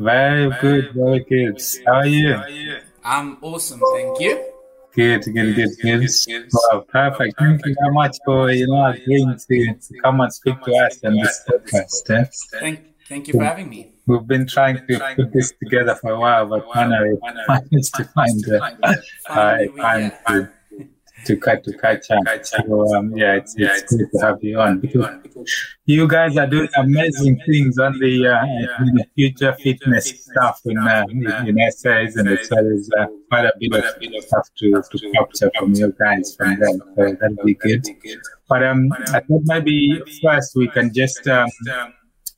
Very good, very good. How are you? I'm awesome, thank you. Good, good, good, good. Wow, perfect. Thank you very much for you know agreeing to, to come and speak to us on this podcast. eh? Thank, thank you for having me. We've been trying to put this together for a while, but finally managed to find uh, time to to cut to catch up. So um, yeah, it's it's good to have you on. Because you guys are doing amazing things on the uh, the future fitness stuff in uh, in, in essays and as well as uh, quite a bit of stuff to to capture from you guys from them. So that'll be good. But um, I thought maybe first we can just um,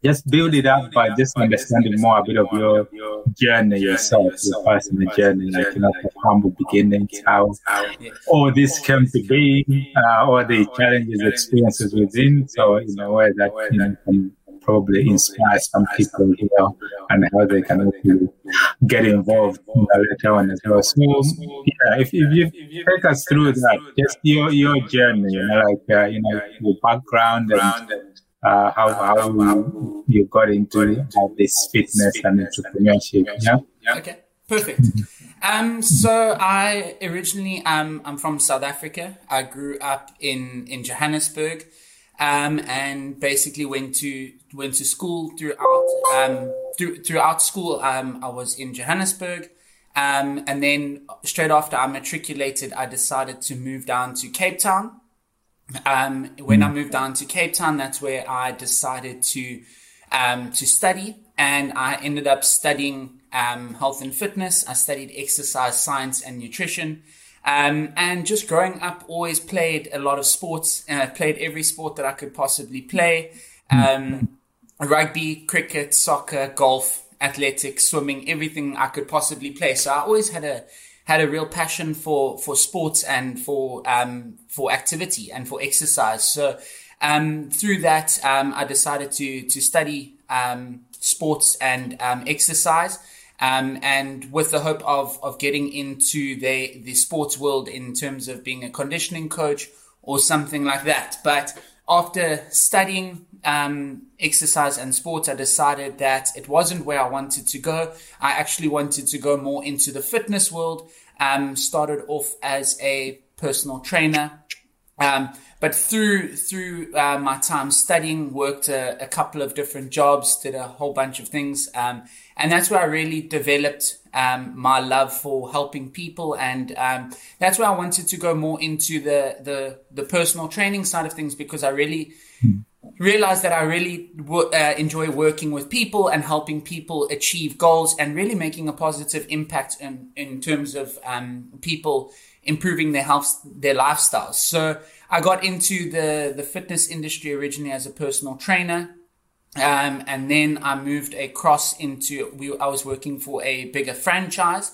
just build it up by just understanding more a bit of your journey yourself, your personal journey, like you know, from humble beginnings, how all this came to be, uh, all the challenges, experiences within. So in a way that you know can probably inspire some people, know, and how they can actually get involved you know, later on as well. So yeah, if, if you take us through that, just your your journey, you know, like uh, you know your background and uh, how how you got into uh, this fitness and entrepreneurship. Yeah. Okay, perfect. Um, so I originally um, I'm from South Africa. I grew up in in Johannesburg, um, and basically went to went to school throughout um, through, throughout school. Um, I was in Johannesburg. Um, and then straight after I matriculated, I decided to move down to Cape Town. Um, when I moved down to Cape Town, that's where I decided to um, to study, and I ended up studying um, health and fitness. I studied exercise science and nutrition, um, and just growing up, always played a lot of sports. And I played every sport that I could possibly play: um, rugby, cricket, soccer, golf, athletics, swimming, everything I could possibly play. So I always had a had a real passion for for sports and for um, for activity and for exercise. So um, through that, um, I decided to to study um, sports and um, exercise. Um, and with the hope of, of getting into the, the sports world in terms of being a conditioning coach or something like that. But after studying um, exercise and sports, I decided that it wasn't where I wanted to go. I actually wanted to go more into the fitness world. Um, started off as a personal trainer, um, but through through uh, my time studying, worked a, a couple of different jobs, did a whole bunch of things, um, and that's where I really developed um, my love for helping people, and um, that's where I wanted to go more into the the the personal training side of things because I really realized that I really uh, enjoy working with people and helping people achieve goals and really making a positive impact in, in terms of um, people improving their health, their lifestyles. So I got into the, the fitness industry originally as a personal trainer. Um, and then I moved across into, we, I was working for a bigger franchise,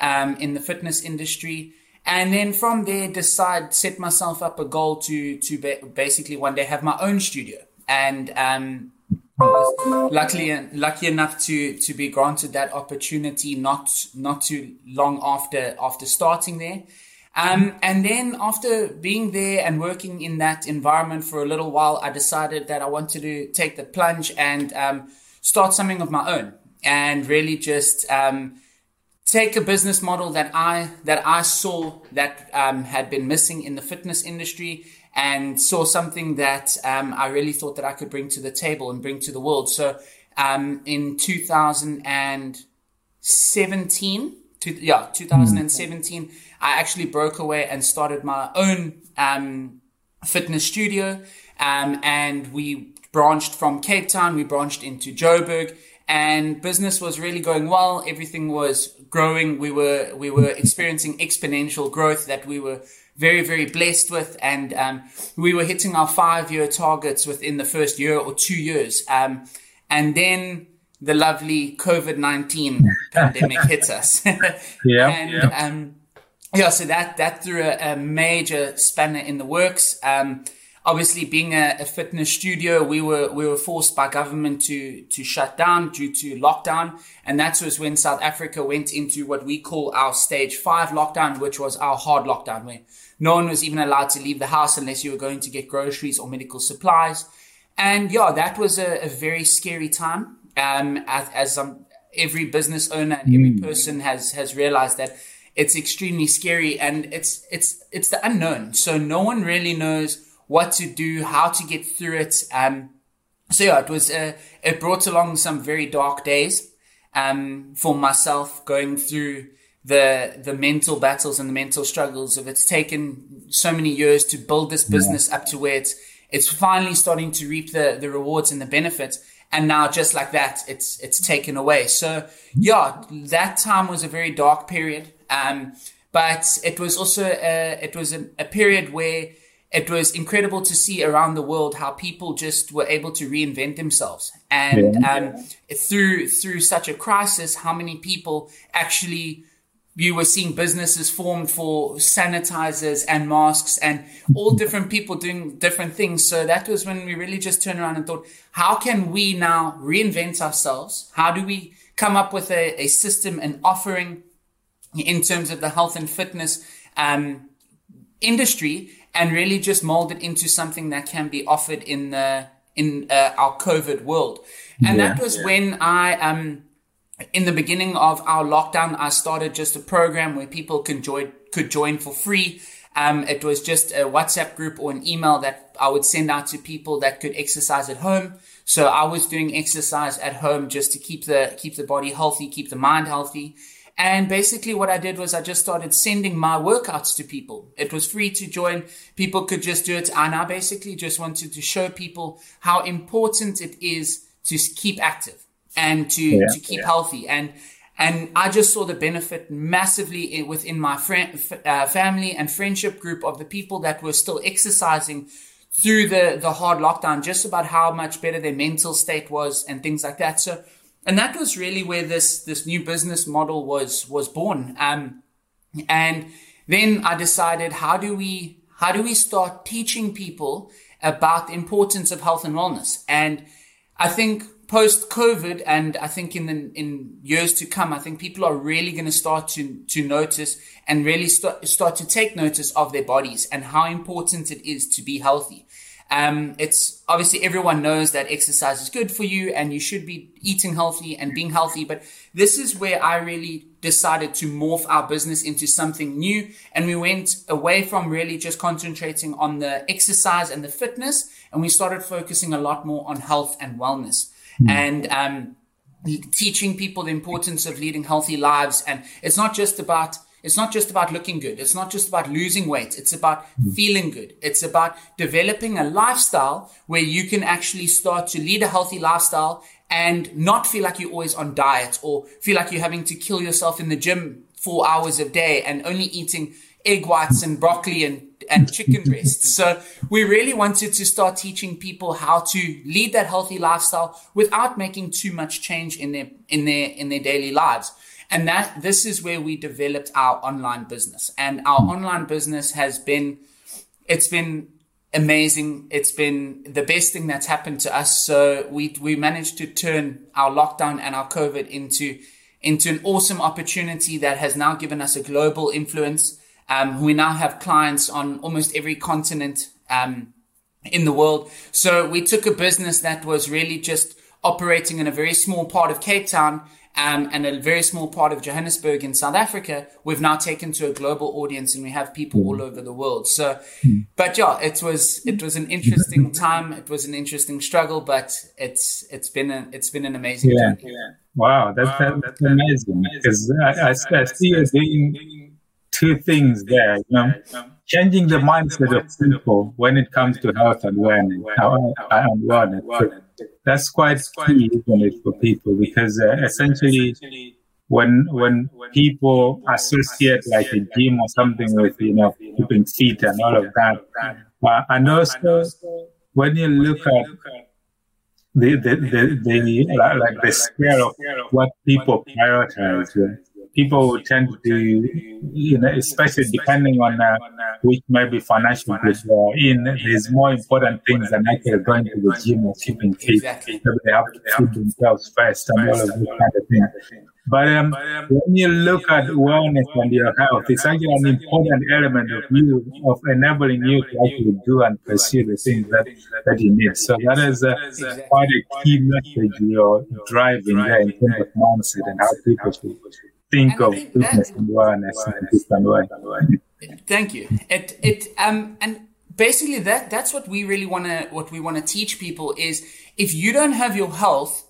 um, in the fitness industry. And then from there, decide, set myself up a goal to, to basically one day have my own studio. And, um, luckily lucky enough to to be granted that opportunity not not too long after after starting there. Um, and then after being there and working in that environment for a little while, I decided that I wanted to take the plunge and um, start something of my own and really just um, take a business model that I that I saw that um, had been missing in the fitness industry and saw something that um, I really thought that I could bring to the table and bring to the world. So um, in 2017, to, yeah, 2017, I actually broke away and started my own um, fitness studio, um, and we branched from Cape Town. We branched into Joburg, and business was really going well. Everything was growing. We were we were experiencing exponential growth that we were very very blessed with, and um, we were hitting our five year targets within the first year or two years. Um, and then the lovely COVID nineteen pandemic hit us. yeah, and yeah. Um, yeah, so that that threw a, a major spanner in the works. Um, obviously, being a, a, fitness studio, we were we were forced by government to to shut down due to lockdown, and that was when South Africa went into what we call our stage five lockdown, which was our hard lockdown, where no one was even allowed to leave the house unless you were going to get groceries or medical supplies. And yeah, that was a, a very scary time. Um, as, as um, every business owner and every mm. person has has realized that it's extremely scary and it's it's it's the unknown. So no one really knows what to do, how to get through it. Um, so yeah, it was uh, it brought along some very dark days um, for myself going through the the mental battles and the mental struggles of it's taken so many years to build this business yeah. up to where it's it's finally starting to reap the the rewards and the benefits and now just like that it's it's taken away so yeah that time was a very dark period um, but it was also a, it was a, a, period where it was incredible to see around the world how people just were able to reinvent themselves, and yeah. um, through through such a crisis, how many people actually you were seeing businesses formed for sanitizers and masks and all different people doing different things. So that was when we really just turned around and thought, how can we now reinvent ourselves? How do we come up with a, a system and offering in terms of the health and fitness um, industry and really just mold it into something that can be offered in the in uh, our COVID world. And yeah, that was yeah. when I um in the beginning of our lockdown, I started just a program where people can join could join for free. Um, it was just a WhatsApp group or an email that I would send out to people that could exercise at home. So I was doing exercise at home just to keep the keep the body healthy, keep the mind healthy. And basically what I did was I just started sending my workouts to people. It was free to join. People could just do it. And I basically just wanted to show people how important it is to keep active and to, yeah, to keep yeah. healthy. And, and I just saw the benefit massively within my friend, uh, family and friendship group of the people that were still exercising through the, the hard lockdown, just about how much better their mental state was and things like that. So and that was really where this this new business model was was born. Um, and then I decided, how do we how do we start teaching people about the importance of health and wellness? And I think post COVID, and I think in the, in years to come, I think people are really going to start to to notice and really start start to take notice of their bodies and how important it is to be healthy. Um, it's obviously everyone knows that exercise is good for you and you should be eating healthy and being healthy. But this is where I really decided to morph our business into something new. And we went away from really just concentrating on the exercise and the fitness. And we started focusing a lot more on health and wellness mm. and, um, teaching people the importance of leading healthy lives. And it's not just about it's not just about looking good. It's not just about losing weight. It's about hmm. feeling good. It's about developing a lifestyle where you can actually start to lead a healthy lifestyle and not feel like you're always on diet or feel like you're having to kill yourself in the gym four hours a day and only eating egg whites and broccoli and, and chicken breasts. So we really wanted to start teaching people how to lead that healthy lifestyle without making too much change in their, in their, in their daily lives. And that this is where we developed our online business. And our online business has been, it's been amazing. It's been the best thing that's happened to us. So we, we managed to turn our lockdown and our COVID into, into an awesome opportunity that has now given us a global influence. Um, we now have clients on almost every continent, um, in the world. So we took a business that was really just operating in a very small part of Cape Town um, and a very small part of Johannesburg in South Africa, we've now taken to a global audience and we have people all over the world. So, but yeah, it was, it was an interesting time. It was an interesting struggle, but it's, it's been a, it's been an amazing yeah. journey. Yeah. Wow. That's, wow, that's, that's amazing because I, I, I see you doing two things there, you know, changing the mindset of people when it comes to health and wellness. And wellness that's quite key, for people? Because uh, essentially, when when people associate like a gym or something with you know keeping fit and all of that, uh, and also when you look at the the the, the like the scale of what people prioritize. Right? People tend to, you know, especially depending on uh, which maybe financial group they are in, there's more important things than actually going to the gym or keeping fit. Exactly. they have to feed themselves first and all of those kind of things. But um, when you look at wellness and your health, it's actually an important element of you, of enabling you to actually do and pursue the things that, that you need. So that is uh, quite a key message you're driving there in terms of mindset and how people should think of fitness and wellness in a different way. Thank you. It, it, um, and basically that, that's what we really want to, what we want to teach people is if you don't have your health,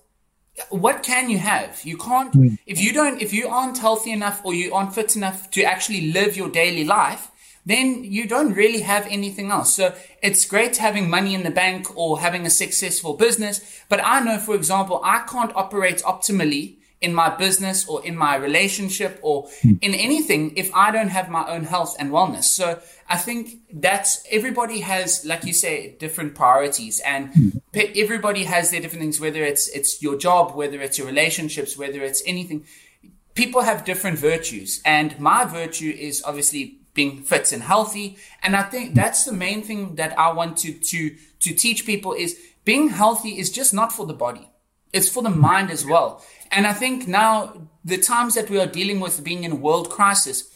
what can you have? You can't, mm. if you don't, if you aren't healthy enough or you aren't fit enough to actually live your daily life, then you don't really have anything else. So it's great having money in the bank or having a successful business. But I know, for example, I can't operate optimally in my business or in my relationship or mm. in anything if I don't have my own health and wellness. So I think that's everybody has, like you say, different priorities, and mm. everybody has their different things. Whether it's it's your job, whether it's your relationships, whether it's anything, people have different virtues, and my virtue is obviously being fit and healthy. And I think that's the main thing that I want to to to teach people is being healthy is just not for the body; it's for the mind as well. And I think now the times that we are dealing with being in world crisis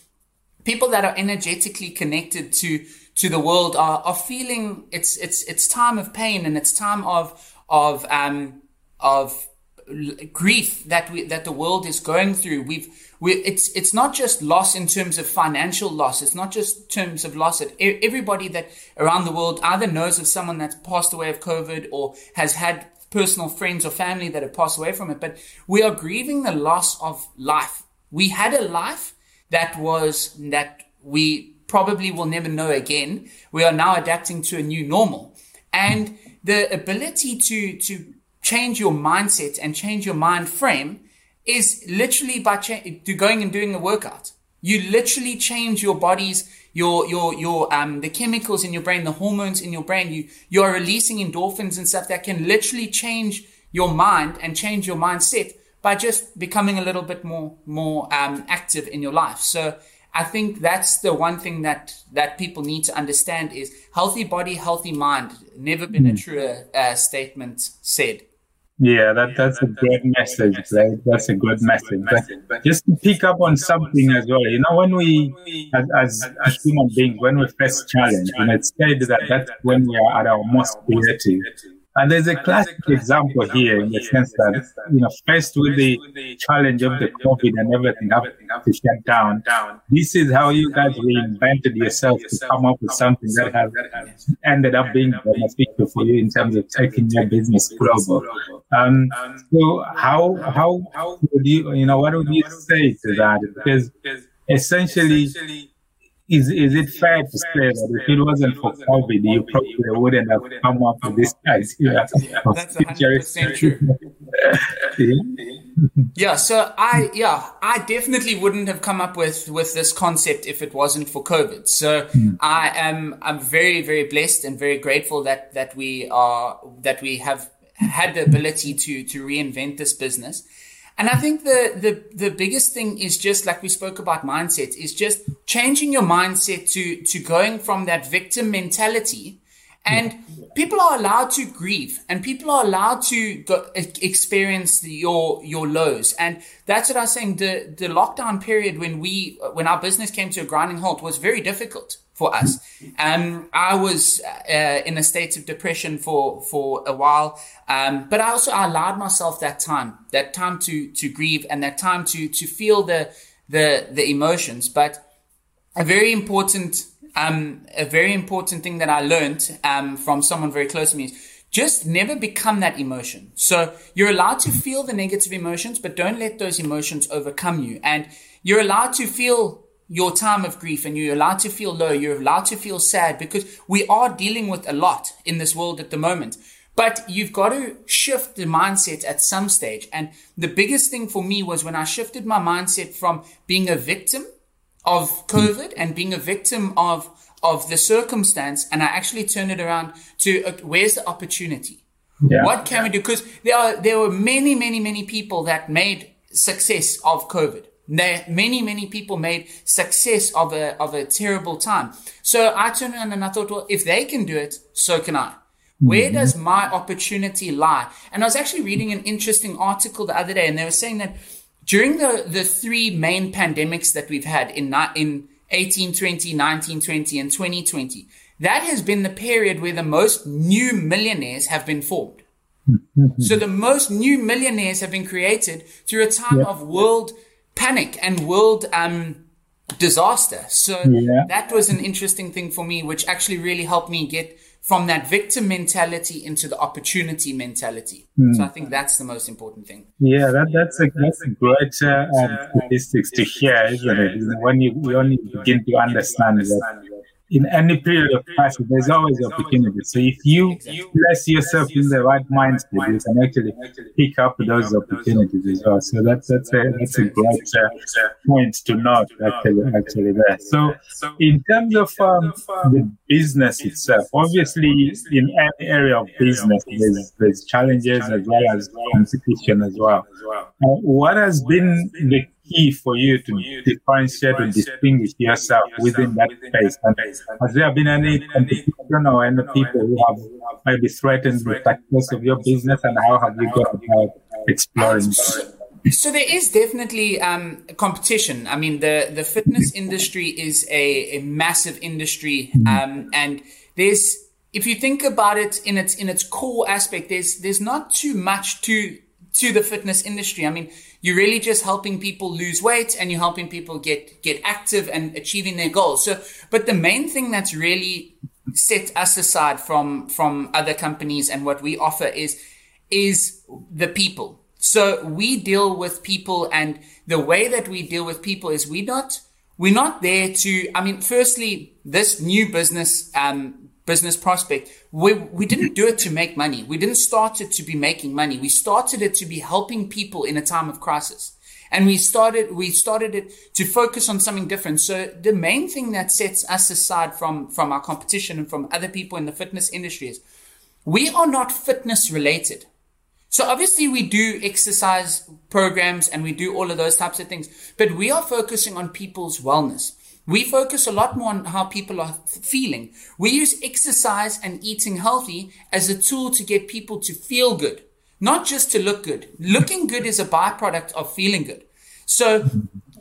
people that are energetically connected to to the world are, are feeling it's it's it's time of pain and it's time of of um of grief that we that the world is going through. We've we it's it's not just loss in terms of financial loss. It's not just terms of loss that everybody that around the world either knows of someone that's passed away of covid or has had personal friends or family that have passed away from it but we are grieving the loss of life we had a life that was that we probably will never know again. We are now adapting to a new normal. And the ability to, to change your mindset and change your mind frame is literally by cha- going and doing a workout. You literally change your body's, your, your, your, um, the chemicals in your brain, the hormones in your brain. You, you are releasing endorphins and stuff that can literally change your mind and change your mindset by just becoming a little bit more more um, active in your life. So I think that's the one thing that that people need to understand is healthy body, healthy mind. Never been a hmm. truer uh, statement said. Yeah, that, that's a great message, right? That's a good message. But just to pick up on something as well, you know, when we, as, as human beings, when we face challenge, and it's said that that's when we are at our most creative. And there's a classic example here in the sense that, you know, faced with the challenge of the COVID and everything having to shut down, down, this is how you guys reinvented yourself to come up with something that has ended up being beneficial for you in terms of taking your business global. Um, so how, how, would you, you know, what would you say to that? Because essentially, is is it fair to say that if it wasn't for COVID, you probably wouldn't have come up with this idea? Yeah, that's 100% true. yeah, so I yeah, I definitely wouldn't have come up with with this concept if it wasn't for COVID. So mm. I am I'm very very blessed and very grateful that that we are that we have had the ability to to reinvent this business. And I think the, the, the biggest thing is just like we spoke about mindset is just changing your mindset to, to going from that victim mentality. And people are allowed to grieve and people are allowed to go, experience the, your, your lows. And that's what I was saying. The, the lockdown period when we, when our business came to a grinding halt was very difficult for us. Um, I was uh, in a state of depression for for a while, um, but I also allowed myself that time, that time to to grieve and that time to to feel the the the emotions. But a very important um, a very important thing that I learned um, from someone very close to me is just never become that emotion. So you're allowed to feel the negative emotions, but don't let those emotions overcome you. And you're allowed to feel your time of grief and you're allowed to feel low, you're allowed to feel sad because we are dealing with a lot in this world at the moment. But you've got to shift the mindset at some stage. And the biggest thing for me was when I shifted my mindset from being a victim of COVID and being a victim of, of the circumstance. And I actually turned it around to uh, where's the opportunity? Yeah. What can we do? Because there are there were many, many, many people that made success of COVID. There, many, many people made success of a of a terrible time. So I turned around and I thought, well, if they can do it, so can I. Where mm-hmm. does my opportunity lie? And I was actually reading an interesting article the other day, and they were saying that during the, the three main pandemics that we've had in, in 1820, 1920, and 2020, that has been the period where the most new millionaires have been formed. Mm-hmm. so the most new millionaires have been created through a time yep. of world panic and world um, disaster. So yeah. that was an interesting thing for me, which actually really helped me get from that victim mentality into the opportunity mentality. Mm. So I think that's the most important thing. Yeah, that, that's a that's a great uh, um, statistics to hear, isn't it? When you, you only begin to understand that in any period of crisis, there's always opportunity. So if you bless yourself in the right mindset, you can actually pick up those opportunities as well. So that's that's a that's a great uh, point to note actually actually there. So in terms of um, the business itself, obviously in any area of business, there's there's challenges as well as competition as well. Uh, what has been the key for you to differentiate and distinguish yourself within that space? And has there been any competition or any people who have maybe threatened the success of your business, and how have you gone about exploring? So there is definitely um, competition. I mean, the the fitness industry is a, a massive industry, mm-hmm. um, and there's if you think about it in its in its core aspect, there's there's not too much to to the fitness industry. I mean, you're really just helping people lose weight and you're helping people get, get active and achieving their goals. So, but the main thing that's really set us aside from, from other companies and what we offer is, is the people. So we deal with people and the way that we deal with people is we not, we're not there to, I mean, firstly, this new business, um, business prospect, we, we didn't do it to make money. We didn't start it to be making money. We started it to be helping people in a time of crisis. And we started, we started it to focus on something different. So the main thing that sets us aside from, from our competition and from other people in the fitness industry is we are not fitness related. So obviously we do exercise programs and we do all of those types of things, but we are focusing on people's wellness. We focus a lot more on how people are feeling. We use exercise and eating healthy as a tool to get people to feel good, not just to look good. Looking good is a byproduct of feeling good. So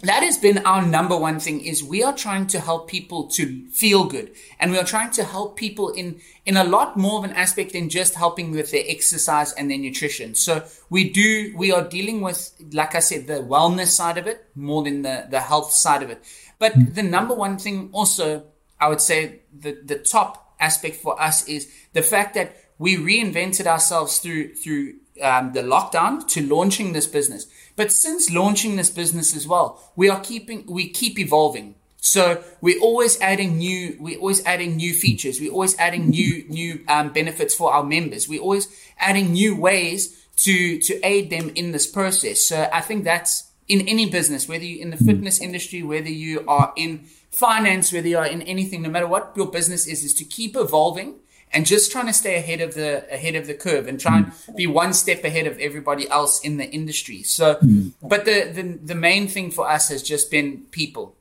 that has been our number one thing is we are trying to help people to feel good and we are trying to help people in in a lot more of an aspect than just helping with their exercise and their nutrition so we do we are dealing with like i said the wellness side of it more than the the health side of it but the number one thing also, I would say the, the top aspect for us is the fact that we reinvented ourselves through, through um, the lockdown to launching this business. But since launching this business as well, we are keeping, we keep evolving. So we're always adding new, we're always adding new features. We're always adding new, new um, benefits for our members. We're always adding new ways to, to aid them in this process. So I think that's, in any business, whether you're in the fitness mm. industry, whether you are in finance, whether you are in anything, no matter what your business is, is to keep evolving and just trying to stay ahead of the ahead of the curve and try and mm. be one step ahead of everybody else in the industry. So, mm. but the the, the main thing for us has just been people,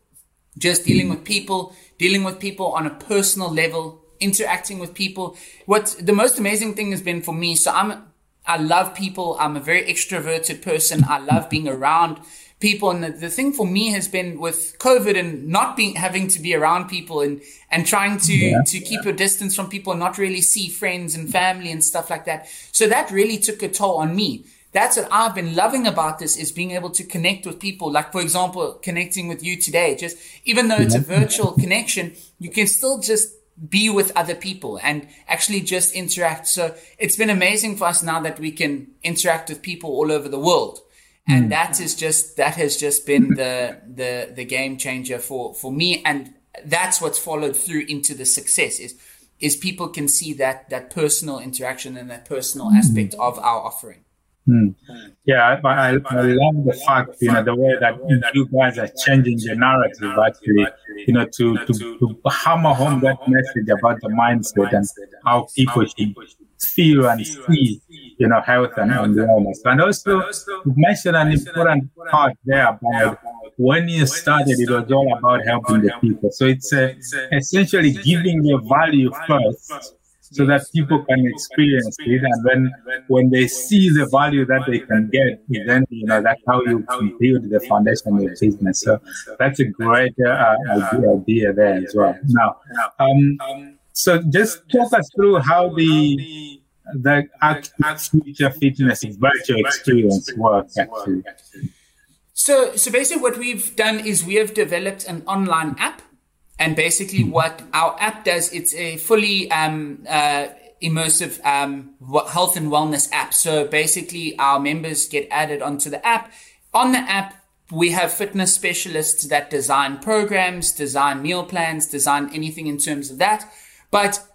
just dealing with people, dealing with people on a personal level, interacting with people. What the most amazing thing has been for me. So I'm I love people. I'm a very extroverted person. I love being around people. And the, the, thing for me has been with COVID and not being, having to be around people and, and trying to, yeah, to keep yeah. a distance from people and not really see friends and family and stuff like that. So that really took a toll on me. That's what I've been loving about this is being able to connect with people. Like, for example, connecting with you today, just even though it's a virtual connection, you can still just be with other people and actually just interact. So it's been amazing for us now that we can interact with people all over the world. And mm. that is just, that has just been the, the, the game changer for, for me. And that's what's followed through into the success is, is people can see that, that personal interaction and that personal hmm. aspect of our offering. Mm. Yeah, but I, I love the fact, you know, the way that you guys are changing the narrative actually, you know, to, to, to hammer home that message about the mindset and how people should feel and see, you know, health and, and wellness. And also, you mentioned an important part there about when you started, it was all about helping the people. So it's uh, essentially giving the value first so that people can experience it. And when when they see the value that they can get, then you know that's how you build the foundation of your business. So that's a great uh, idea, there as well. Now, um, so just talk us through how the the future fitness virtual experience works actually. So, so basically, what we've done is we have developed an online app and basically, what our app does, it's a fully um, uh, immersive um, health and wellness app. So basically, our members get added onto the app. On the app, we have fitness specialists that design programs, design meal plans, design anything in terms of that. But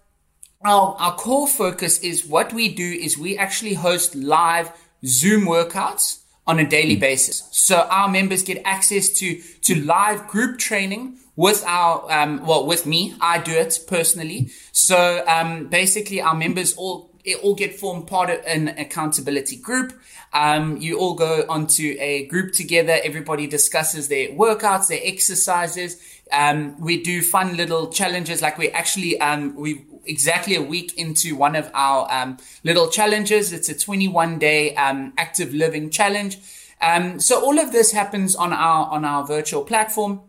our, our core focus is what we do is we actually host live Zoom workouts on a daily basis. So our members get access to, to live group training with our, um, well, with me, I do it personally. So, um, basically our members all, it all get formed part of an accountability group. Um, you all go onto a group together. Everybody discusses their workouts, their exercises. Um, we do fun little challenges. Like we actually, um, we exactly a week into one of our um, little challenges. It's a 21 day um, active living challenge. Um, so all of this happens on our on our virtual platform.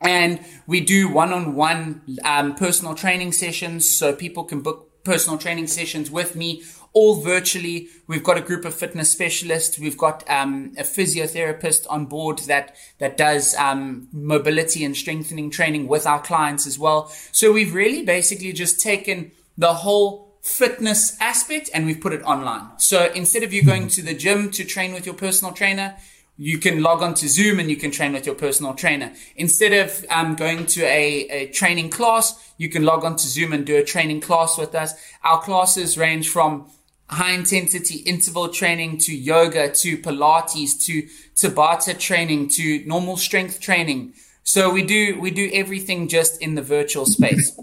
And we do one-on-one um, personal training sessions, so people can book personal training sessions with me, all virtually. We've got a group of fitness specialists. We've got um, a physiotherapist on board that that does um, mobility and strengthening training with our clients as well. So we've really basically just taken the whole fitness aspect and we've put it online. So instead of you going to the gym to train with your personal trainer, you can log on to Zoom and you can train with your personal trainer. Instead of um, going to a, a, training class, you can log on to Zoom and do a training class with us. Our classes range from high intensity interval training to yoga to Pilates to Tabata training to normal strength training. So we do, we do everything just in the virtual space.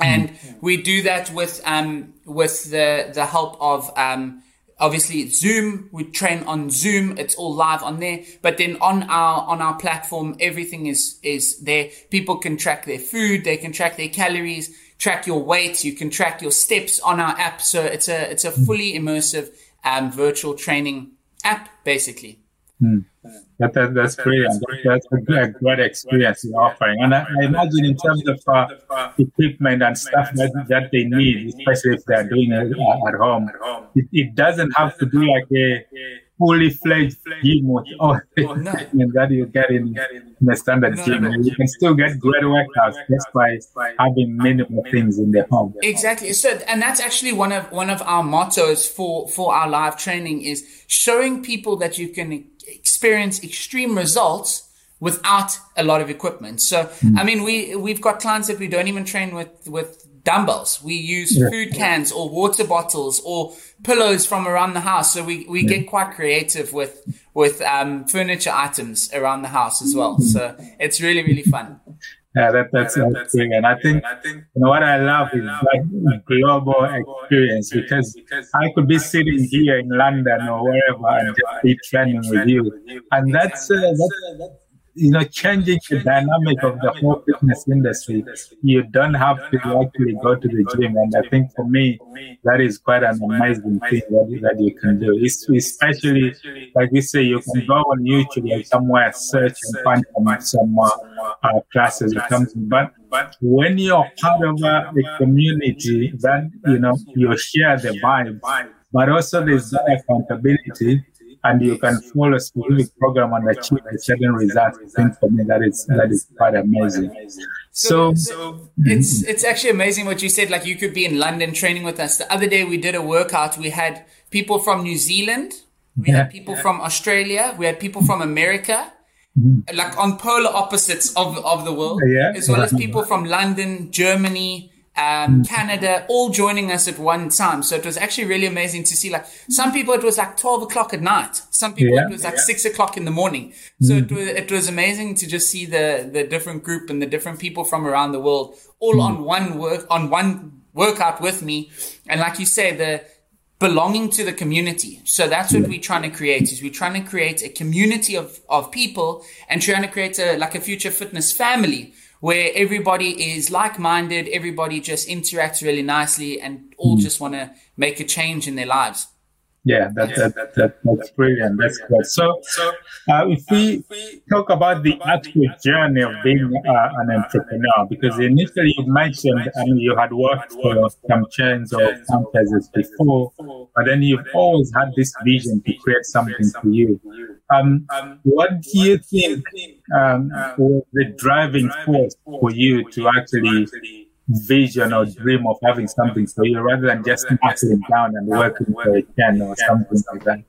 And we do that with, um, with the, the help of, um, obviously Zoom, we train on Zoom. It's all live on there. But then on our, on our platform, everything is, is there. People can track their food. They can track their calories, track your weight. You can track your steps on our app. So it's a, it's a fully immersive, um, virtual training app, basically. Hmm. That, that, that's brilliant. That's a great, great experience you're offering. And I, I imagine in terms of uh, equipment and stuff that, that they need, especially if they're doing it at home, it, it doesn't have to be like a fully fledged gym with all the equipment that you get in, in a standard no, gym. No, no. You can still get great workouts just by having minimal things in the home. Exactly. So, and that's actually one of one of our mottos for for our live training is showing people that you can experience extreme results without a lot of equipment. So, mm. I mean, we, we've got clients that we don't even train with, with dumbbells. We use yeah. food cans or water bottles or pillows from around the house. So we, we yeah. get quite creative with, with, um, furniture items around the house as well. So it's really, really fun. Yeah, that, that's yeah, that, thing. And I think, you know, what I love is like global experience because I could be sitting here in London or wherever and just be training with you. And that's, uh, that's you know, changing the dynamic of the whole fitness industry. You don't have to actually go to the gym. And I think for me, that is quite an amazing thing that, that you can do. It's especially, like we say, you can go on YouTube or somewhere, search and find some, some uh, uh, classes or something. But when you're part of a community, then, you know, you share the vibe, but also there's accountability and you can follow a specific program and achieve a certain result. I think for me that is that is quite amazing. So, so it's it's actually amazing what you said. Like you could be in London training with us. The other day we did a workout. We had people from New Zealand, we had people from Australia, we had people from America. Mm-hmm. Like on polar opposites of, of the world, yeah. as well as people from London, Germany, um, Canada, all joining us at one time. So it was actually really amazing to see. Like some people, it was like twelve o'clock at night. Some people, yeah, it was like yeah. six o'clock in the morning. So mm. it was it was amazing to just see the the different group and the different people from around the world all mm. on one work on one workout with me. And like you say, the belonging to the community. So that's what we're trying to create is we're trying to create a community of, of people and trying to create a, like a future fitness family where everybody is like-minded, everybody just interacts really nicely and all mm. just want to make a change in their lives. Yeah, that, that, that, that, that's brilliant. That's good. So, uh, if we talk about the actual journey of being uh, an entrepreneur, because initially you mentioned, I mean, you had worked for some chains or franchises before, but then you've always had this vision to create something for you. Um, what do you think um, was the driving force for you to actually vision or dream of having something for you rather than just knuckling down and working for a 10 or something like that.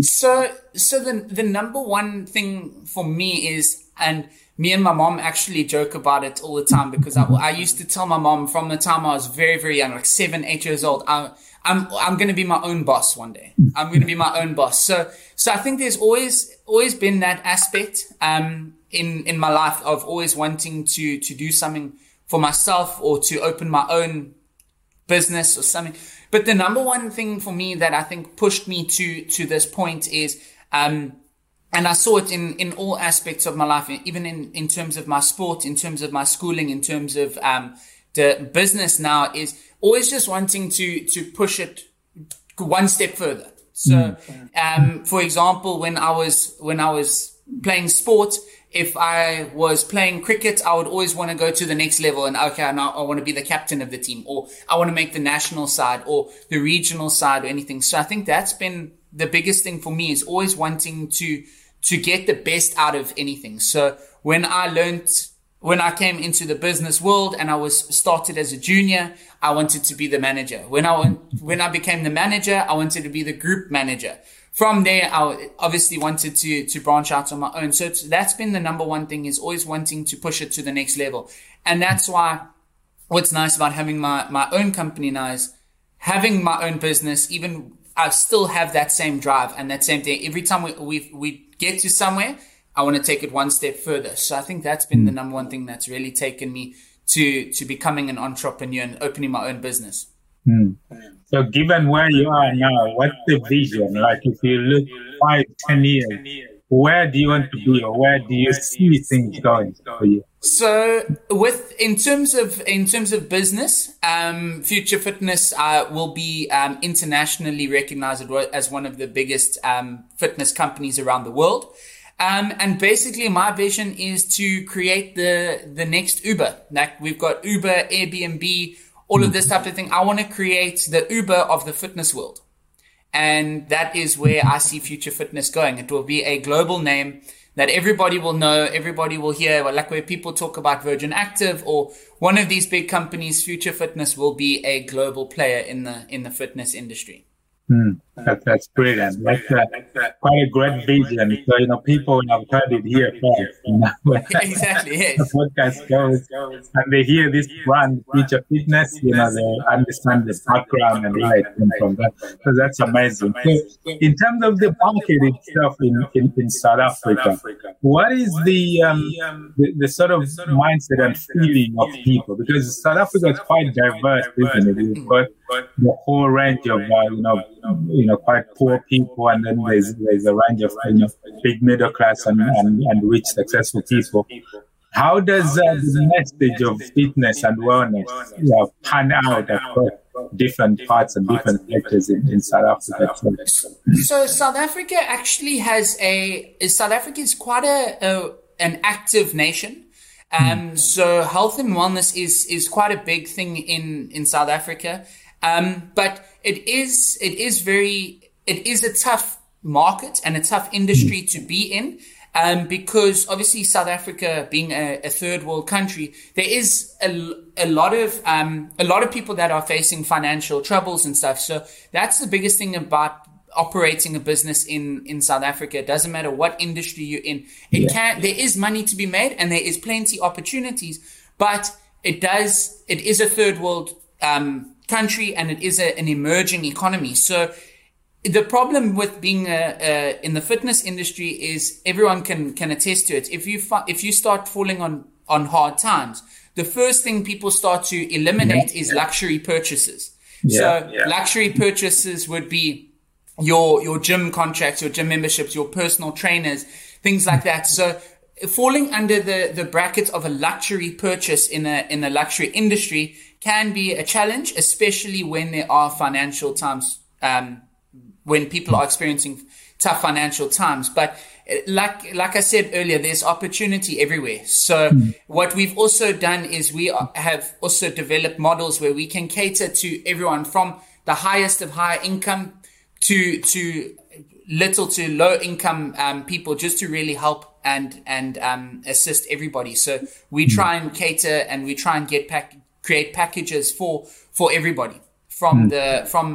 So, so the, the number one thing for me is, and me and my mom actually joke about it all the time because I, I used to tell my mom from the time I was very, very young, like seven, eight years old, I, I'm, I'm going to be my own boss one day. I'm going to be my own boss. So, so I think there's always, always been that aspect, um, in, in my life of always wanting to, to do something for myself or to open my own business or something. But the number one thing for me that I think pushed me to, to this point is, um, and I saw it in, in all aspects of my life, even in, in terms of my sport, in terms of my schooling, in terms of, um, the business now is always just wanting to, to push it one step further. So, mm. um, for example, when I was, when I was playing sport, if I was playing cricket, I would always want to go to the next level and okay, now I want to be the captain of the team or I want to make the national side or the regional side or anything. So I think that's been the biggest thing for me is always wanting to, to get the best out of anything. So when I learned, when I came into the business world and I was started as a junior, I wanted to be the manager. When I when I became the manager, I wanted to be the group manager from there, I obviously wanted to, to branch out on my own. So that's been the number one thing is always wanting to push it to the next level. And that's why what's nice about having my, my own company now is having my own business, even I still have that same drive and that same thing. Every time we, we, we get to somewhere, I want to take it one step further. So I think that's been the number one thing that's really taken me to, to becoming an entrepreneur and opening my own business. Hmm. So, given where you are now, what's the vision? Like, if you look five, ten years, where do you want to be, or where do you see things going for you? So, with in terms of in terms of business, um, Future Fitness uh, will be um, internationally recognized as one of the biggest um, fitness companies around the world. Um, and basically, my vision is to create the the next Uber. Like we've got Uber, Airbnb all of this type of thing. I want to create the Uber of the fitness world. And that is where I see future fitness going. It will be a global name that everybody will know, everybody will hear, like where people talk about Virgin Active or one of these big companies, Future Fitness will be a global player in the in the fitness industry. Mm, that, that's brilliant. That's uh, quite a great vision. So, you know, people have heard it here first. You know, exactly. Yes. the podcast goes and they hear this brand, Future Fitness, you know, they understand the background and it came from. That, so that's amazing. So, in terms of the market itself in, in, in South Africa, what is the, um, the, the sort of mindset and feeling of people? Because South Africa is quite diverse, isn't it? You've got the whole range of, uh, you know, you know, quite poor people, and then there's there's a range of you know, big middle class and, and, and rich successful people. How does uh, the message of fitness and wellness you know, pan out across different parts and different sectors in, in South Africa? So South Africa actually has a South Africa is quite a, a an active nation. Um, mm. so health and wellness is is quite a big thing in in South Africa. Um, but it is, it is very, it is a tough market and a tough industry to be in. Um, because obviously South Africa being a, a, third world country, there is a, a lot of um, a lot of people that are facing financial troubles and stuff. So that's the biggest thing about operating a business in in South Africa. It doesn't matter what industry you're in. It yeah. can there is money to be made and there is plenty opportunities, but it does it is a third world um, country and it is a, an emerging economy. So the problem with being in the fitness industry is everyone can can attest to it. If you if you start falling on on hard times, the first thing people start to eliminate is luxury purchases. Yeah, so yeah. luxury purchases would be your your gym contracts, your gym memberships, your personal trainers, things like that. So falling under the the bracket of a luxury purchase in a in a luxury industry can be a challenge, especially when there are financial times um, when people are experiencing tough financial times. But like like I said earlier, there's opportunity everywhere. So mm. what we've also done is we have also developed models where we can cater to everyone from the highest of high income to to little to low income um, people, just to really help and and um, assist everybody. So we try and cater and we try and get pack create packages for for everybody from mm. the from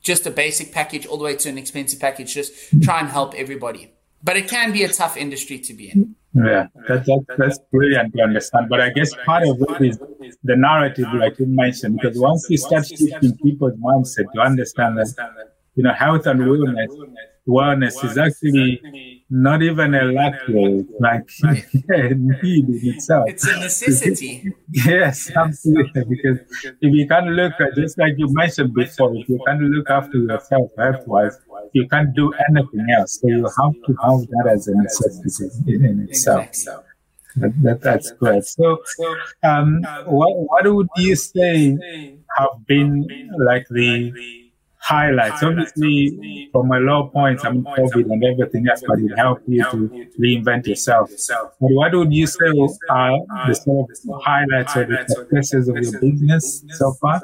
just a basic package all the way to an expensive package. Just try and help everybody but it can be a tough industry to be in. Yeah, that, that, that's brilliant to understand. But I guess part of it is the narrative, like you mentioned, because once you start shifting people's mindset to understand that, you know, health and wellness, wellness is actually not even a luxury, like a need in itself. It's a necessity. yes, absolutely. Because if you can't look at, just like you mentioned before, if you can't look after yourself health-wise, you can't do anything else. So you have to have that as a necessity in itself. That, that, that's great. So, um, what, what would you say have been like the highlights? Obviously, from a low point, I mean, COVID and everything else, but it helped you to reinvent yourself. But what would you say are the sort of highlights or the successes of your business so far?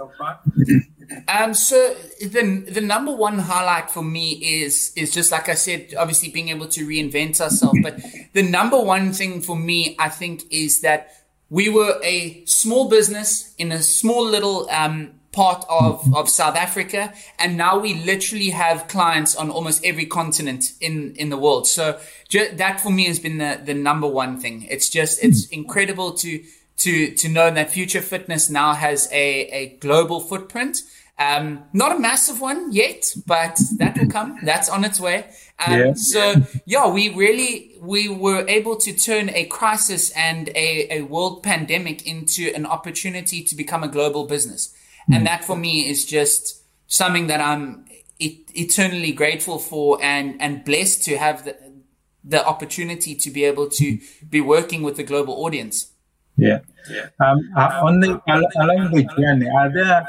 Um, so the the number one highlight for me is is just like I said, obviously being able to reinvent ourselves. But the number one thing for me, I think, is that we were a small business in a small little um, part of, of South Africa, and now we literally have clients on almost every continent in in the world. So ju- that for me has been the the number one thing. It's just it's incredible to to to know that Future Fitness now has a a global footprint um, not a massive one yet, but that will come. That's on its way. Um, yeah. So yeah, we really we were able to turn a crisis and a, a world pandemic into an opportunity to become a global business, mm. and that for me is just something that I'm e- eternally grateful for and and blessed to have the the opportunity to be able to be working with the global audience. Yeah. Um, uh, on the along the journey, are there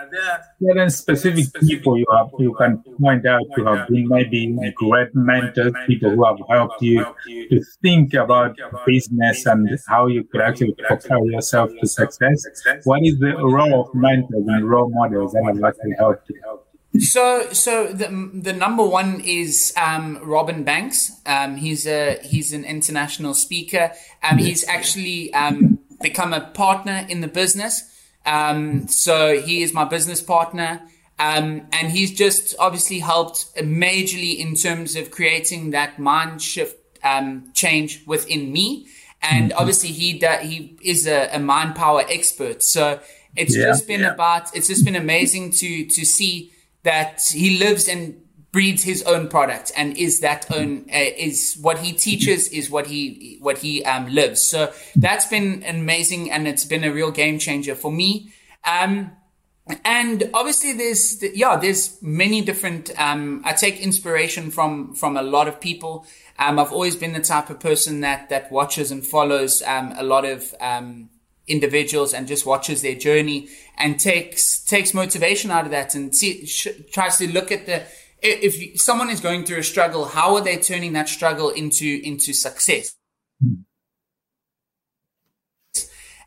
certain specific people you have you can point out to have been maybe great mentors, people who have helped you to think about business and how you could actually propel yourself to success? What is the role of mentors and role models that have actually helped you? So, so the the number one is um, Robin Banks. Um, he's a he's an international speaker. Um, he's actually um, become a partner in the business. Um, so he is my business partner. Um, and he's just obviously helped majorly in terms of creating that mind shift um, change within me. And mm-hmm. obviously he da- he is a, a, mind power expert. So it's yeah, just been yeah. about it's just been amazing to to see that he lives and breeds his own product and is that own uh, is what he teaches is what he what he um, lives. So that's been amazing and it's been a real game changer for me. Um, and obviously there's yeah there's many different um, i take inspiration from from a lot of people. Um, i've always been the type of person that that watches and follows um, a lot of um, individuals and just watches their journey and takes takes motivation out of that and see, sh- tries to look at the if someone is going through a struggle, how are they turning that struggle into into success?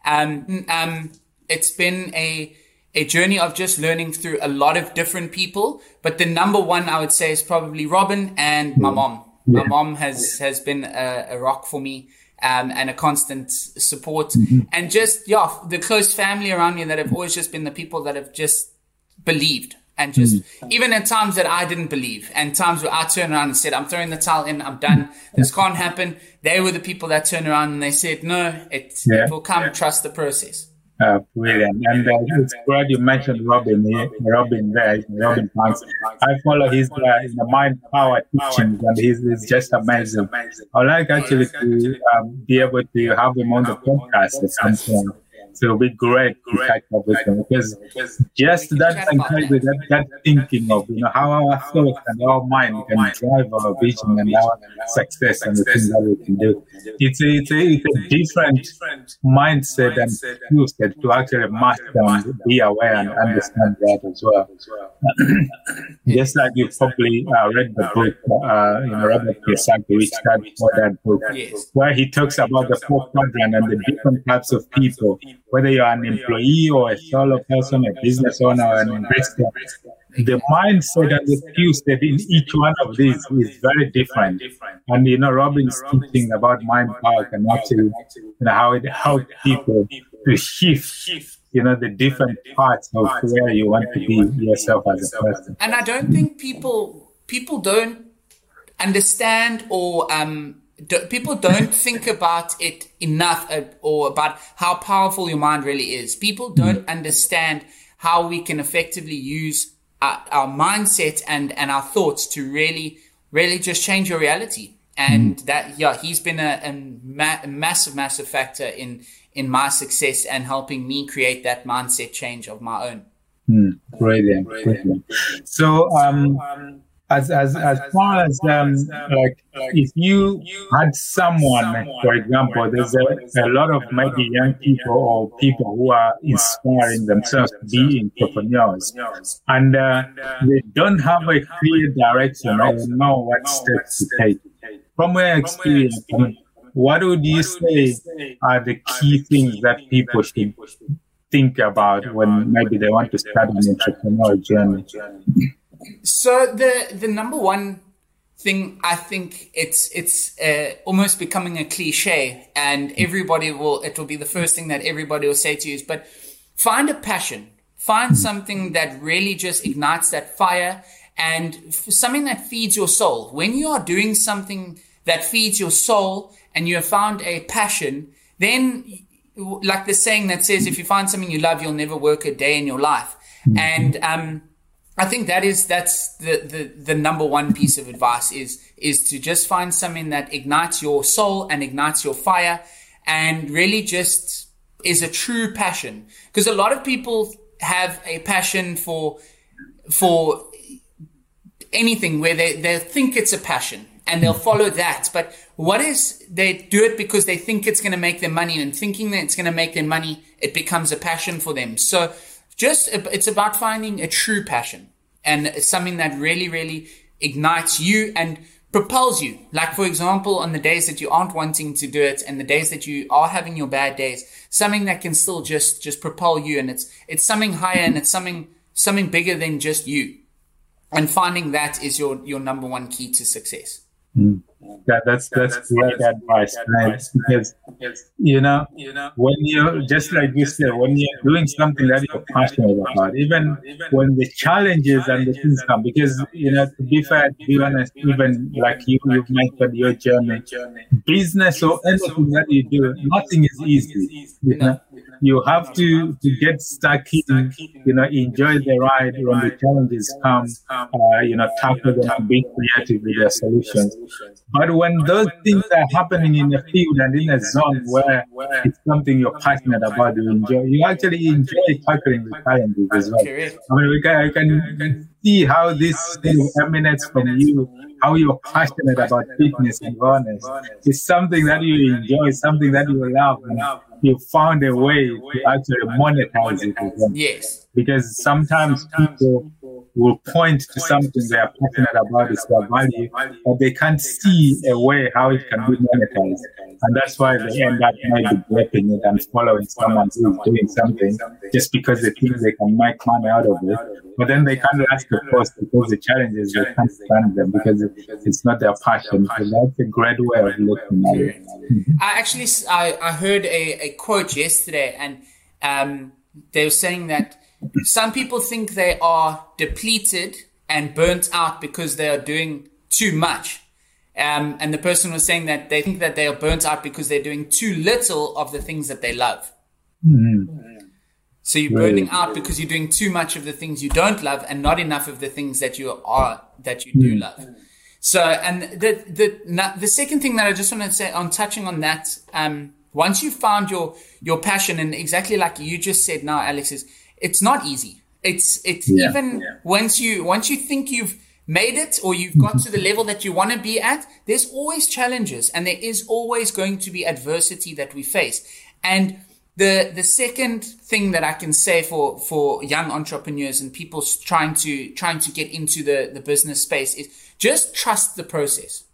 Um, um, it's been a a journey of just learning through a lot of different people, but the number one I would say is probably Robin and my mom. My mom has has been a, a rock for me. Um, and a constant support mm-hmm. and just yeah the close family around me that have always just been the people that have just believed and just mm. even in times that I didn't believe and times where I turned around and said, I'm throwing the towel in, I'm done. This can't happen. They were the people that turned around and they said, no, it, yeah. it will come. Yeah. Trust the process. Uh, brilliant. And uh, it's glad you mentioned Robin here, Robin there, Robin Banks. I follow his, uh, mind power teachings and he's, he's just amazing. I'd like actually to um, be able to have him on the podcast at some point it'll be great to catch up with them because just that encouragement, that, that thinking of you know how our thoughts and our mind can drive our vision and our success and the things that we can do. It's a, it's a, it's a different mindset and skill set to actually master and be aware and understand that as well. Just like you probably uh, read the book, uh, you know, Robert Kiyosaki, Poor Dad book, where he talks about the four quadrant and the different types of people, whether you're an employee or a solo person, a business owner, or an investor. The mindset and the skill set in each one of these is very different. And you know, Robin's teaching about mind power and actually you know, how it helps people to shift you know the different parts of where you want to be yourself as a person and i don't think people people don't understand or um do, people don't think about it enough uh, or about how powerful your mind really is people don't mm. understand how we can effectively use our, our, mindset and and our thoughts to really really just change your reality and mm. that yeah he's been a, a, ma- a massive massive factor in in my success and helping me create that mindset change of my own. Mm, brilliant, brilliant. So, um, as as as far as um, like if you had someone, for example, there's a, a lot of maybe young people or people who are inspiring themselves to be entrepreneurs, and uh, they don't have a clear direction or know what steps to take. From my experience, what would you say are the key things that people should think about when maybe they want to start an entrepreneurial journey? So the the number one thing I think it's it's uh, almost becoming a cliche, and everybody will it will be the first thing that everybody will say to you is, but find a passion, find something that really just ignites that fire, and something that feeds your soul. When you are doing something that feeds your soul and you have found a passion, then like the saying that says, if you find something you love, you'll never work a day in your life. Mm-hmm. And, um, I think that is, that's the, the, the number one piece of advice is, is to just find something that ignites your soul and ignites your fire and really just is a true passion. Because a lot of people have a passion for, for anything where they, they think it's a passion and they'll follow that. But what is they do it because they think it's going to make them money and thinking that it's going to make them money, it becomes a passion for them. So just, it's about finding a true passion and it's something that really, really ignites you and propels you. Like, for example, on the days that you aren't wanting to do it and the days that you are having your bad days, something that can still just, just propel you. And it's, it's something higher and it's something, something bigger than just you. And finding that is your, your number one key to success. Mm. That, that's that's, that's great advice? Because you know, you know, when you just like you said, when you're doing something that you're passionate about, even when the challenges and the things come, because you know, to be fair, to be honest, even like you, you've mentioned your journey, business or anything that you do, nothing is easy. You know, you have to to get stuck in, you know, enjoy the ride when the challenges come, uh, you know, tackle them and be creative with their solutions. But when those things are happening in a field and in a zone where it's something you're passionate about, you enjoy, you actually enjoy tackling the challenges as well. I mean, we can, I can see how this thing emanates from you, how you're passionate about fitness and wellness. It's something that you enjoy, something that you love. And you found a way to actually monetize it. Yes. Because sometimes people will point to something they are passionate about, it's their value, but they can't see a way how it can be monetized. And that's why they end up maybe breaking it and following someone who's doing something just because they think they can make money out of it. But then they can't ask the cost because the challenges they can't stand them because it's not their passion. So that's a great way of looking at it. I actually I, I heard a, a quote yesterday and um, they were saying that some people think they are depleted and burnt out because they are doing too much. Um, and the person was saying that they think that they are burnt out because they're doing too little of the things that they love. Mm-hmm. So you're burning out because you're doing too much of the things you don't love and not enough of the things that you are that you do mm-hmm. love. So, and the the the second thing that I just want to say on touching on that um, Once you found your your passion, and exactly like you just said now, Alex, is it's not easy. It's it's yeah, even yeah. once you once you think you've made it or you've got to the level that you want to be at, there's always challenges and there is always going to be adversity that we face. And the the second thing that I can say for for young entrepreneurs and people trying to trying to get into the the business space is just trust the process.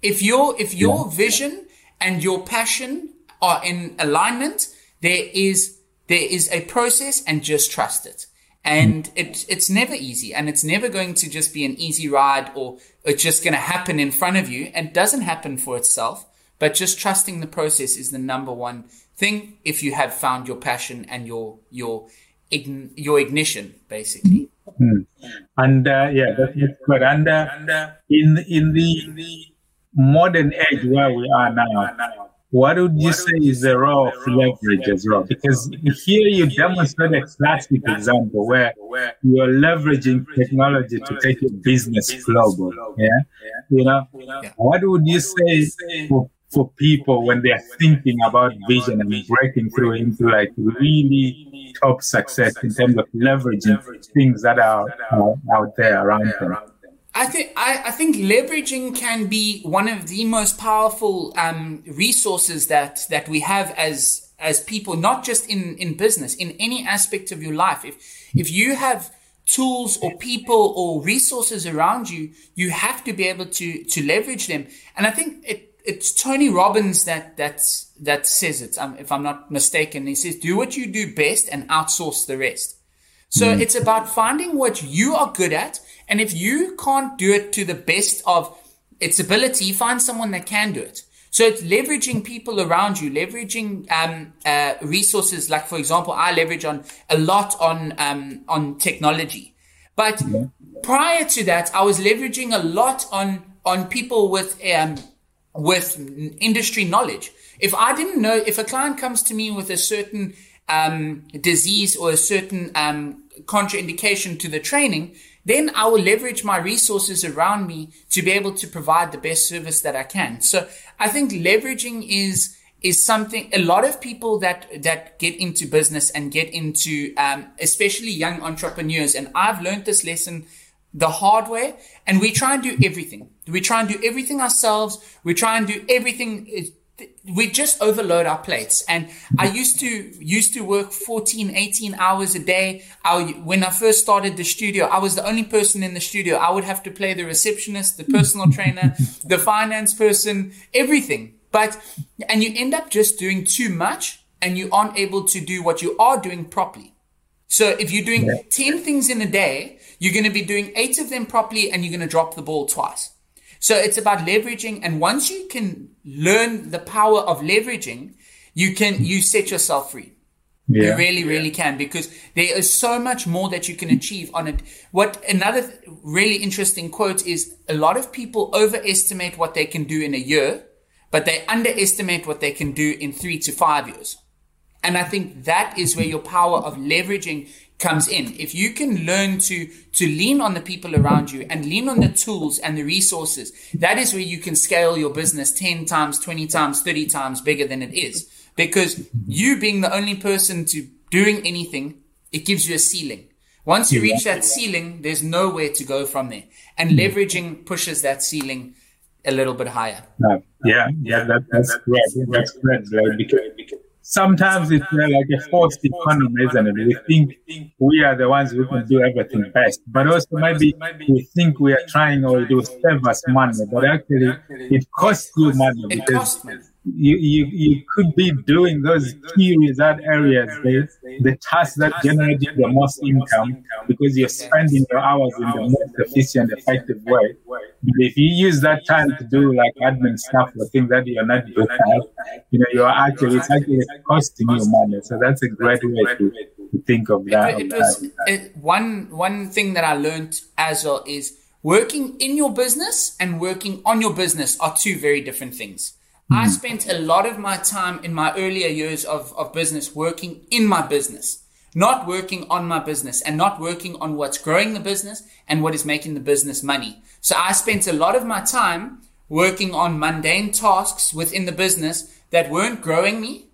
If your if your yeah. vision and your passion are in alignment, there is there is a process and just trust it. And it, it's never easy and it's never going to just be an easy ride or it's just going to happen in front of you and doesn't happen for itself. But just trusting the process is the number one thing if you have found your passion and your, your, ign- your ignition, basically. Mm. And uh, yeah, that's good. And uh, in, in the modern age where we are now, what would you say is the role of leverage as well? Because here you demonstrate a classic example where you're leveraging technology to take your business global. Yeah. You know, what would you say for, for people when they're thinking about vision and breaking through into like really top success in terms of leveraging things that are uh, out there around them? I think I, I, think leveraging can be one of the most powerful um, resources that that we have as as people, not just in in business, in any aspect of your life. If if you have tools or people or resources around you, you have to be able to to leverage them. And I think it, it's Tony Robbins that that's that says it. Um, if I'm not mistaken, he says, "Do what you do best and outsource the rest." So mm. it's about finding what you are good at and if you can't do it to the best of its ability, find someone that can do it. So it's leveraging people around you, leveraging um, uh, resources. Like for example, I leverage on a lot on um, on technology, but prior to that, I was leveraging a lot on on people with um, with industry knowledge. If I didn't know, if a client comes to me with a certain um, disease or a certain um, contraindication to the training, then I will leverage my resources around me to be able to provide the best service that I can. So I think leveraging is is something a lot of people that that get into business and get into um, especially young entrepreneurs and I've learned this lesson the hard way and we try and do everything we try and do everything ourselves we try and do everything we just overload our plates. And I used to used to work 14, 18 hours a day. I, when I first started the studio, I was the only person in the studio. I would have to play the receptionist, the personal trainer, the finance person, everything. But, and you end up just doing too much and you aren't able to do what you are doing properly. So if you're doing 10 things in a day, you're going to be doing eight of them properly and you're going to drop the ball twice. So it's about leveraging. And once you can learn the power of leveraging, you can, you set yourself free. Yeah. You really, really can because there is so much more that you can achieve on it. What another th- really interesting quote is a lot of people overestimate what they can do in a year, but they underestimate what they can do in three to five years. And I think that is where your power of leveraging comes in. If you can learn to, to lean on the people around you and lean on the tools and the resources, that is where you can scale your business 10 times, 20 times, 30 times bigger than it is. Because you being the only person to doing anything, it gives you a ceiling. Once you reach that ceiling, there's nowhere to go from there. And leveraging pushes that ceiling a little bit higher. Yeah, yeah, that, that's great. That's great, right? Because sometimes it's uh, like a forced economy, isn't it? We think we are the ones who can do everything best, but also maybe we think we are trying or it will save us money, but actually it costs you money because you, you, you could be doing those key result areas, the, the tasks that generate the most income because you're spending your hours in the most efficient, effective way. But if you use that time to do like admin stuff or things that you're not good at, you know, you're actually, it's actually costing you money. So that's a great way to, to think of that. It, it was, it, one, one thing that I learned as well is working in your business and working on your business are two very different things. I hmm. spent a lot of my time in my earlier years of, of business working in my business, not working on my business and not working on what's growing the business and what is making the business money. So I spent a lot of my time working on mundane tasks within the business that weren't growing me,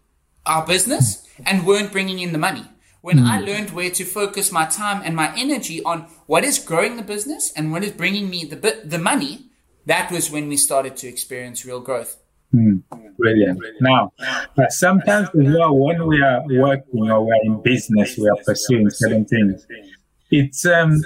our business, and weren't bringing in the money. When I Hmm. learned where to focus my time and my energy on what is growing the business and what is bringing me the the money, that was when we started to experience real growth. Brilliant. Now, uh, sometimes as well, when we are working or we're in business, we are pursuing certain things. It's um,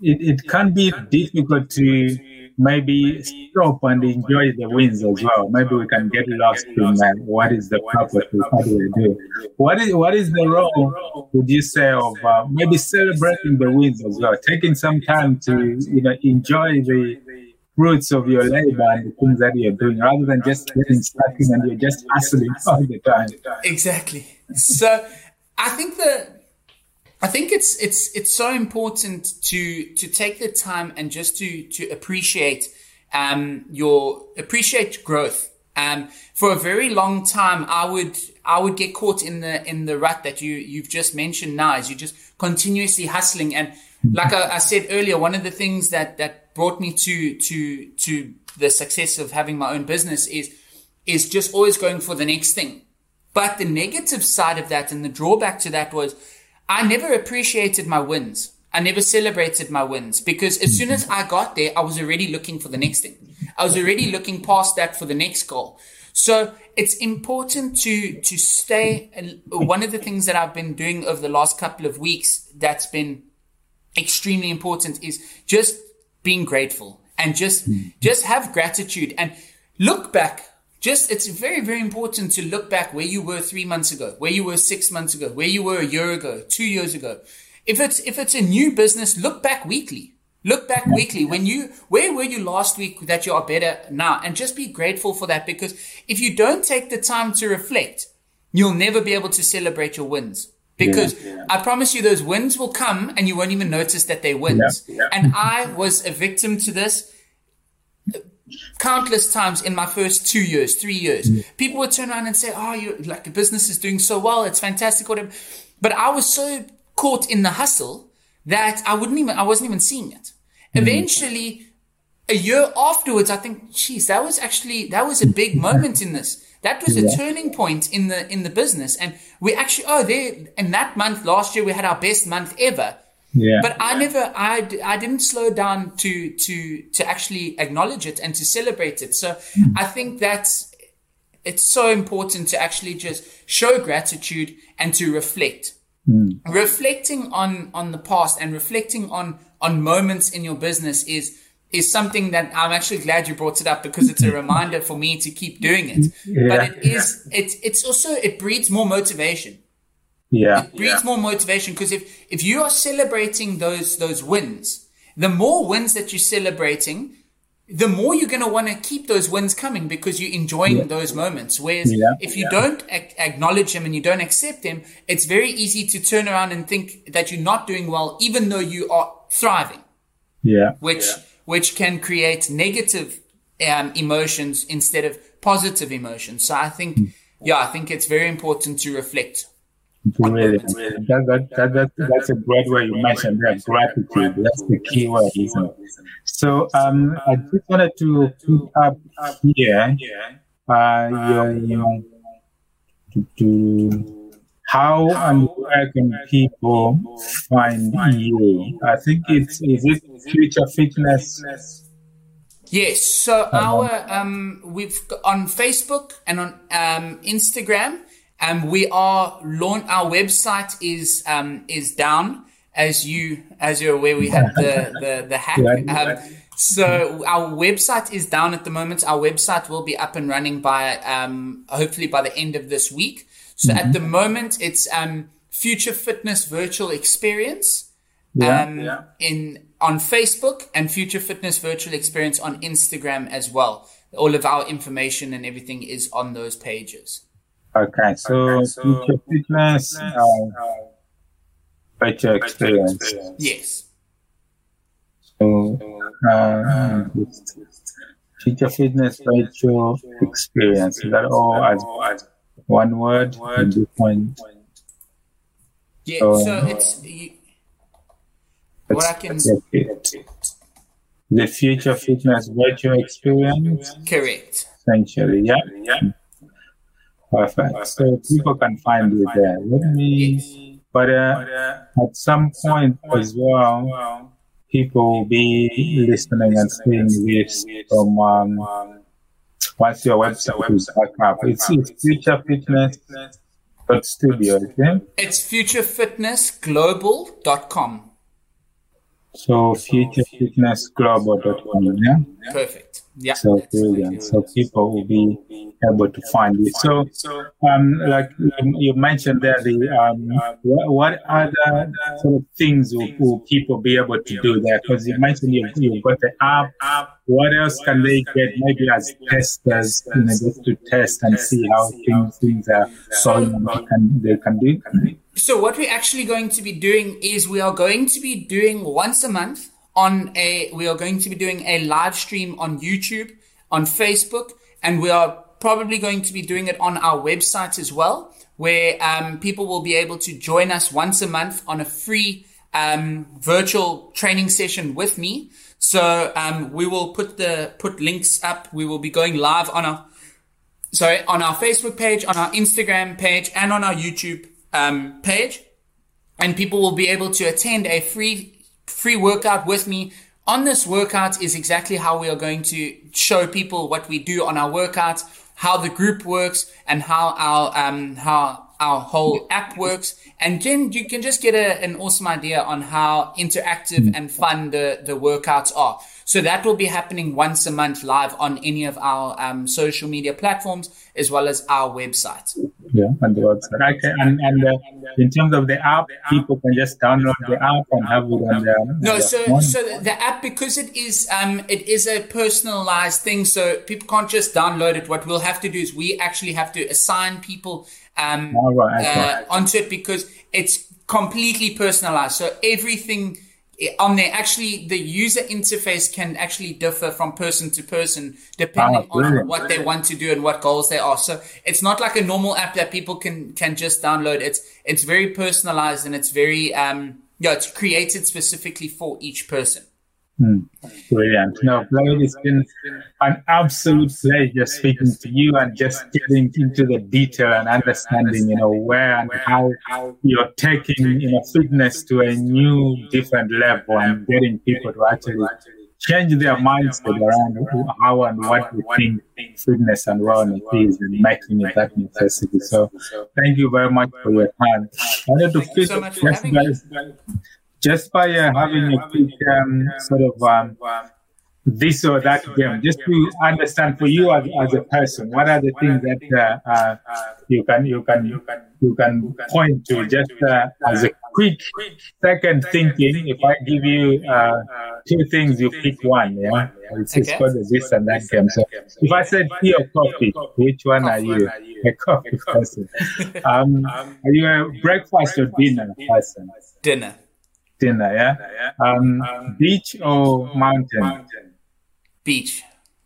it, it can be difficult to maybe stop and enjoy the wins as well. Maybe we can get lost in uh, what is the purpose what we do. What is what is the role? Would you say of uh, maybe celebrating the wins as well, taking some time to you know enjoy the fruits of your labor and the things that you're doing rather than just getting stuck in and you're just hustling all the time. Exactly. So I think the I think it's it's it's so important to to take the time and just to to appreciate um your appreciate growth. Um for a very long time I would I would get caught in the in the rut that you you've just mentioned now is you're just continuously hustling and like I, I said earlier one of the things that that brought me to to to the success of having my own business is is just always going for the next thing. But the negative side of that and the drawback to that was I never appreciated my wins. I never celebrated my wins because as soon as I got there, I was already looking for the next thing. I was already looking past that for the next goal. So it's important to, to stay. and One of the things that I've been doing over the last couple of weeks that's been extremely important is just being grateful and just, hmm. just have gratitude and look back. Just it's very very important to look back where you were three months ago where you were six months ago where you were a year ago two years ago. If it's if it's a new business look back weekly. Look back weekly. When you where were you last week that you are better now? And just be grateful for that because if you don't take the time to reflect you'll never be able to celebrate your wins because I promise you those wins will come and you won't even notice that they're wins. Yeah, yeah. And I was a victim to this countless times in my first two years, three years. Mm. People would turn around and say, "Oh, you like the business is doing so well, it's fantastic." Whatever. But I was so caught in the hustle that I wouldn't even, I wasn't even seeing it. Mm. Eventually, a year afterwards, I think, geez, that was actually that was a big moment in this. That was a turning point in the in the business, and we actually, oh, there in that month last year we had our best month ever. Yeah. But I never, I I didn't slow down to, to, to actually acknowledge it and to celebrate it. So hmm. I think that's, it's so important to actually just show gratitude and to reflect. Hmm. Reflecting on, on the past and reflecting on, on moments in your business is, is something that I'm actually glad you brought it up because it's a reminder for me to keep doing it. But it is, it's, it's also, it breeds more motivation yeah. It breeds more motivation because if if you are celebrating those those wins, the more wins that you're celebrating, the more you're going to want to keep those wins coming because you're enjoying those moments. Whereas Yeah. if you don't ac- acknowledge them and you don't accept them, it's very easy to turn around and think that you're not doing well, even though you are thriving, Yeah. which which can create negative um, emotions instead of positive emotions. So I think, yeah, I think it's very important to reflect Brilliant. That, that, that, that, that's a great way you mentioned that gratitude. That's the key word, isn't it? So um, I just wanted to pick up here uh, your, your, to, to how and where can people find you? I think it's is it Future Fitness. Yes. So our um, we've got on Facebook and on um, Instagram, um, we are launch. Our website is um, is down as you as you're aware. We had the the the hack. Um, so our website is down at the moment. Our website will be up and running by um, hopefully by the end of this week. So at the moment, it's um, Future Fitness Virtual Experience Yeah. um, in on Facebook and Future Fitness Virtual Experience on Instagram as well. All of our information and everything is on those pages. Okay, so Future Fitness, uh, virtual experience. Yes. So, uh, Future Fitness virtual experience. Is that all as one word? and different- Yeah. So- So it's you, what I can. The Future Fitness virtual experience, correct. essentially. Yeah. Yeah. Perfect. So people can find you there. Let me, but uh, at some point as well, people will be listening and seeing this from um, what's your website is back. It's, it's Future Fitness Studio, okay? It's futurefitnessglobal.com. So future fitness futurefitnessglobal.com, yeah? Perfect. Yeah. So brilliant. So people will be able to find it. So, um, like you mentioned there, the um, what, what other sort of things will, will people be able to do there? Because you mentioned you've, you've got the app. What else can they get? Maybe as testers, you know, just to test and see how things things are going and they can do. So what we're actually going to be doing is we are going to be doing once a month on a we are going to be doing a live stream on YouTube, on Facebook, and we are probably going to be doing it on our website as well, where um, people will be able to join us once a month on a free um, virtual training session with me. So um, we will put the put links up. We will be going live on our sorry on our Facebook page, on our Instagram page, and on our YouTube um, page, and people will be able to attend a free free workout with me. On this workout is exactly how we are going to show people what we do on our workouts, how the group works, and how our um, how our whole app works. And then you can just get a, an awesome idea on how interactive and fun the, the workouts are. So that will be happening once a month live on any of our um, social media platforms as well as our website. Yeah, on the website. Okay, and, and uh, in terms of the app, people can just download the app and have it on their. No, so so the app because it is um it is a personalized thing, so people can't just download it. What we'll have to do is we actually have to assign people um right, uh, onto it because it's completely personalized. So everything on there actually the user interface can actually differ from person to person depending oh, on what they want to do and what goals they are. So it's not like a normal app that people can can just download. It's it's very personalized and it's very um yeah it's created specifically for each person Hmm. Brilliant. No, Floyd, it's been an absolute pleasure speaking to you and just getting into the detail and understanding, you know, where and how you're taking, you know, fitness to a new, different level and getting people to actually change their mindset around how and what we think fitness and wellness is and making it that necessity. So thank you very much for your time. I wanted to finish so guys just by uh, having a quick um, sort of um, this or that game, just to understand for you as, as a person, what are the things that uh, uh, you can you can you can point to just uh, as a quick second thinking. If I give you uh, two things, you pick one. Yeah, it's, it's called this and that game. So if I said tea or coffee, which one are you? A coffee person. Um, are you a breakfast or dinner person? Dinner dinner, yeah? Um, beach or mountain? Beach.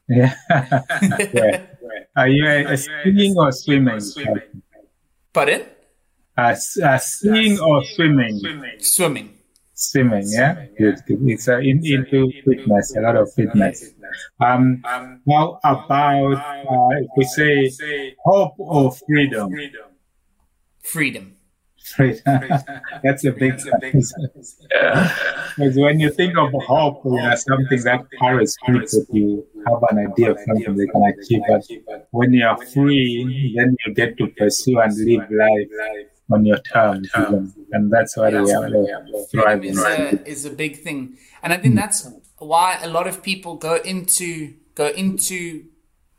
Yeah. yeah. Are you a, a skiing or swimming? Pardon? Uh, uh, skiing or swimming? Swimming. Swimming, yeah? Good, good. It's uh, in, into fitness, a lot of fitness. Um, how about uh, if we say hope or freedom? Freedom. That's a big Because when you think of hope, you know, something that carries people that you have an idea of something they can achieve. But when you are free, then you get to pursue and live life on your terms. And that's what we are thriving. Is a, is a big thing. And I think that's why a lot of people go into, go into,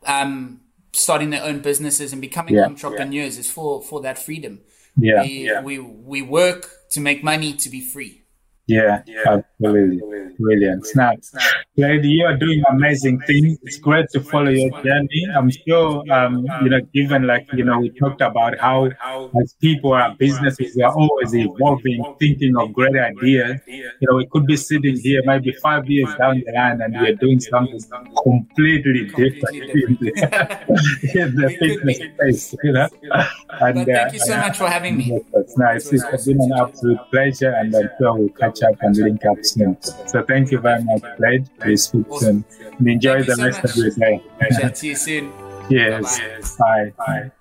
um, starting their own businesses and becoming yeah. entrepreneurs is for, for that freedom. Yeah. We, yeah. we, we work to make money to be free. Yeah, yeah, absolutely. Brilliant. Now, lady, you are doing amazing things. It's great to follow your journey. I'm sure, um, you know, given like, you know, we talked about how as people are businesses, we are always evolving, thinking of great ideas. You know, we could be sitting here maybe five years down the line and we're doing something completely different in the, in the fitness space, you know. And, but thank uh, you so much for having me. That's nice. It's been an absolute pleasure and I'm sure we'll catch catch up and link up soon. So thank you very much, Blade. We speak soon. And enjoy the rest of your day. Chat to you soon. Yes. Bye. Bye.